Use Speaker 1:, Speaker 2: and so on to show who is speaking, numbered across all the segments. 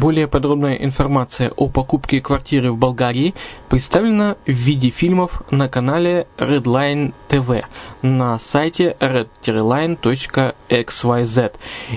Speaker 1: Более подробная информация о покупке квартиры в Болгарии представлена в виде фильмов на канале Redline TV на сайте redline.xyz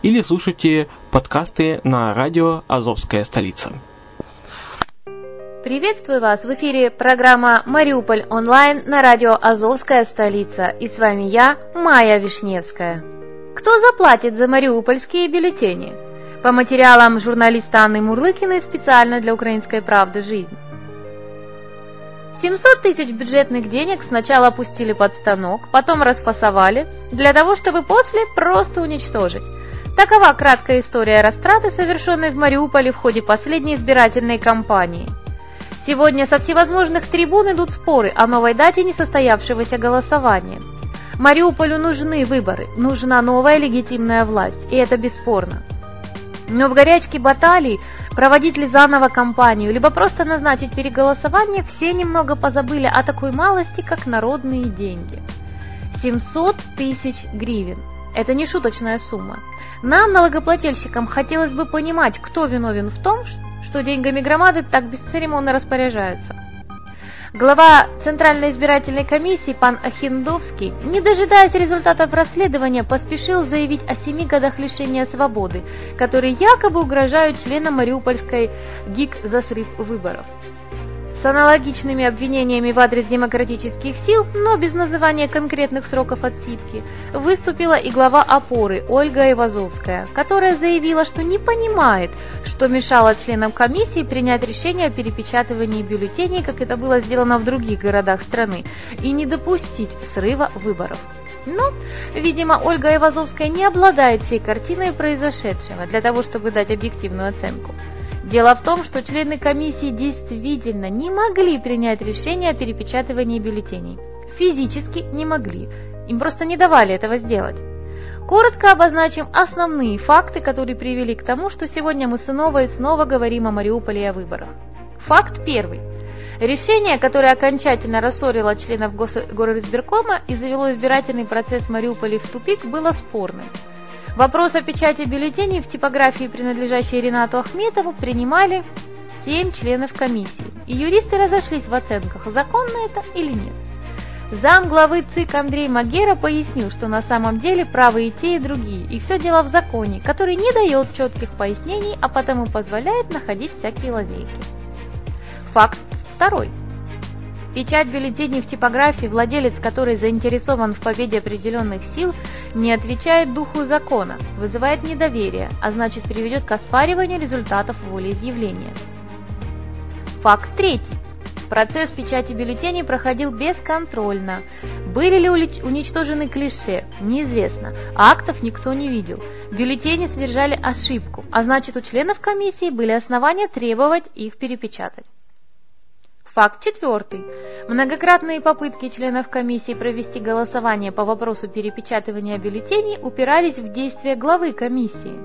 Speaker 1: или слушайте подкасты на радио «Азовская столица».
Speaker 2: Приветствую вас! В эфире программа «Мариуполь онлайн» на радио «Азовская столица» и с вами я, Майя Вишневская. Кто заплатит за мариупольские бюллетени? По материалам журналиста Анны Мурлыкиной специально для «Украинской правды. Жизнь». 700 тысяч бюджетных денег сначала пустили под станок, потом расфасовали, для того, чтобы после просто уничтожить. Такова краткая история растраты, совершенной в Мариуполе в ходе последней избирательной кампании. Сегодня со всевозможных трибун идут споры о новой дате несостоявшегося голосования. Мариуполю нужны выборы, нужна новая легитимная власть, и это бесспорно. Но в горячке баталий проводить ли заново кампанию, либо просто назначить переголосование, все немного позабыли о такой малости, как народные деньги. 700 тысяч гривен. Это не шуточная сумма. Нам, налогоплательщикам, хотелось бы понимать, кто виновен в том, что деньгами громады так бесцеремонно распоряжаются. Глава Центральной избирательной комиссии пан Ахиндовский, не дожидаясь результатов расследования, поспешил заявить о семи годах лишения свободы, которые якобы угрожают членам Мариупольской ГИК за срыв выборов. С аналогичными обвинениями в адрес демократических сил, но без называния конкретных сроков отсидки, выступила и глава опоры Ольга Ивазовская, которая заявила, что не понимает, что мешало членам комиссии принять решение о перепечатывании бюллетеней, как это было сделано в других городах страны, и не допустить срыва выборов. Но, видимо, Ольга Ивазовская не обладает всей картиной произошедшего для того, чтобы дать объективную оценку. Дело в том, что члены комиссии действительно не могли принять решение о перепечатывании бюллетеней. Физически не могли. Им просто не давали этого сделать. Коротко обозначим основные факты, которые привели к тому, что сегодня мы снова и снова говорим о Мариуполе и о выборах. Факт первый. Решение, которое окончательно рассорило членов Горизбиркома и завело избирательный процесс в Мариуполе в тупик, было спорным. Вопрос о печати бюллетеней в типографии, принадлежащей Ренату Ахметову, принимали семь членов комиссии. и юристы разошлись в оценках, законно это или нет. Зам главы ЦИК Андрей Магера пояснил, что на самом деле правы и те, и другие, и все дело в законе, который не дает четких пояснений, а потому позволяет находить всякие лазейки. Факт второй. Печать бюллетеней в типографии, владелец который заинтересован в победе определенных сил, не отвечает духу закона, вызывает недоверие, а значит приведет к оспариванию результатов волеизъявления. Факт третий. Процесс печати бюллетеней проходил бесконтрольно. Были ли уничтожены клише? Неизвестно. Актов никто не видел. Бюллетени содержали ошибку, а значит у членов комиссии были основания требовать их перепечатать. Факт четвертый. Многократные попытки членов комиссии провести голосование по вопросу перепечатывания бюллетеней упирались в действия главы комиссии.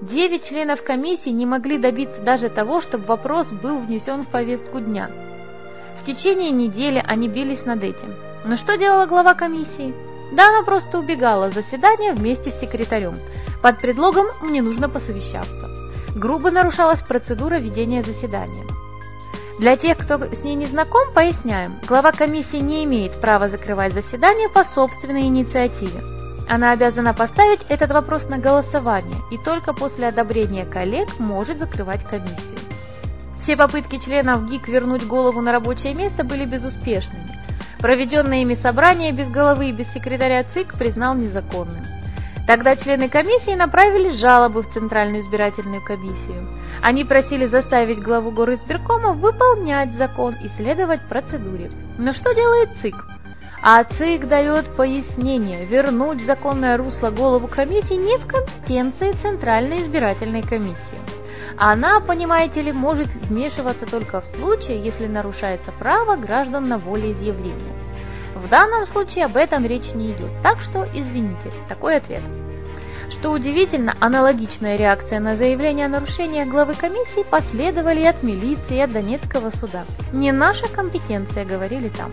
Speaker 2: Девять членов комиссии не могли добиться даже того, чтобы вопрос был внесен в повестку дня. В течение недели они бились над этим. Но что делала глава комиссии? Да, она просто убегала с заседания вместе с секретарем. Под предлогом «мне нужно посовещаться». Грубо нарушалась процедура ведения заседания. Для тех, кто с ней не знаком, поясняем. Глава комиссии не имеет права закрывать заседание по собственной инициативе. Она обязана поставить этот вопрос на голосование и только после одобрения коллег может закрывать комиссию. Все попытки членов ГИК вернуть голову на рабочее место были безуспешными. Проведенное ими собрание без головы и без секретаря ЦИК признал незаконным. Тогда члены комиссии направили жалобы в Центральную избирательную комиссию. Они просили заставить главу горизбиркома выполнять закон и следовать процедуре. Но что делает ЦИК? А ЦИК дает пояснение, вернуть в законное русло голову комиссии не в компетенции Центральной избирательной комиссии. Она, понимаете ли, может вмешиваться только в случае, если нарушается право граждан на волеизъявление. В данном случае об этом речь не идет, так что извините, такой ответ. Что удивительно, аналогичная реакция на заявление о нарушении главы комиссии последовали и от милиции, и от Донецкого суда. «Не наша компетенция», — говорили там.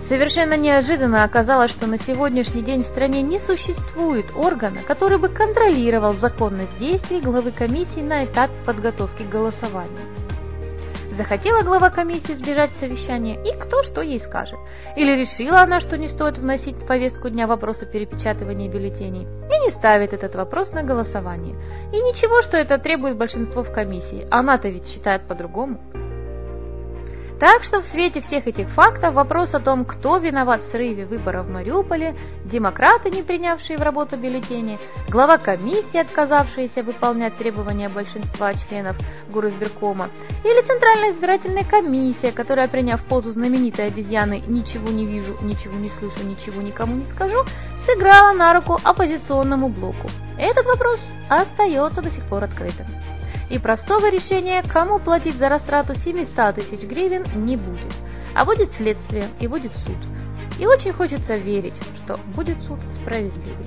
Speaker 2: Совершенно неожиданно оказалось, что на сегодняшний день в стране не существует органа, который бы контролировал законность действий главы комиссии на этапе подготовки к голосованию. Захотела глава комиссии сбежать совещания, и кто что ей скажет. Или решила она, что не стоит вносить в повестку дня вопросы перепечатывания бюллетеней, и не ставит этот вопрос на голосование. И ничего, что это требует большинство в комиссии, она-то ведь считает по-другому. Так что в свете всех этих фактов вопрос о том, кто виноват в срыве выборов в Мариуполе, демократы, не принявшие в работу бюллетени, глава комиссии, отказавшаяся выполнять требования большинства членов Горосберкома, или Центральная избирательная комиссия, которая, приняв позу знаменитой обезьяны «ничего не вижу, ничего не слышу, ничего никому не скажу», сыграла на руку оппозиционному блоку. Этот вопрос остается до сих пор открытым и простого решения, кому платить за растрату 700 тысяч гривен, не будет. А будет следствие и будет суд. И очень хочется верить, что будет суд справедливый.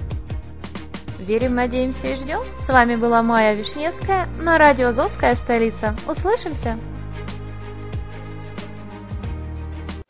Speaker 2: Верим, надеемся и ждем. С вами была Майя Вишневская на радио «Азовская столица». Услышимся!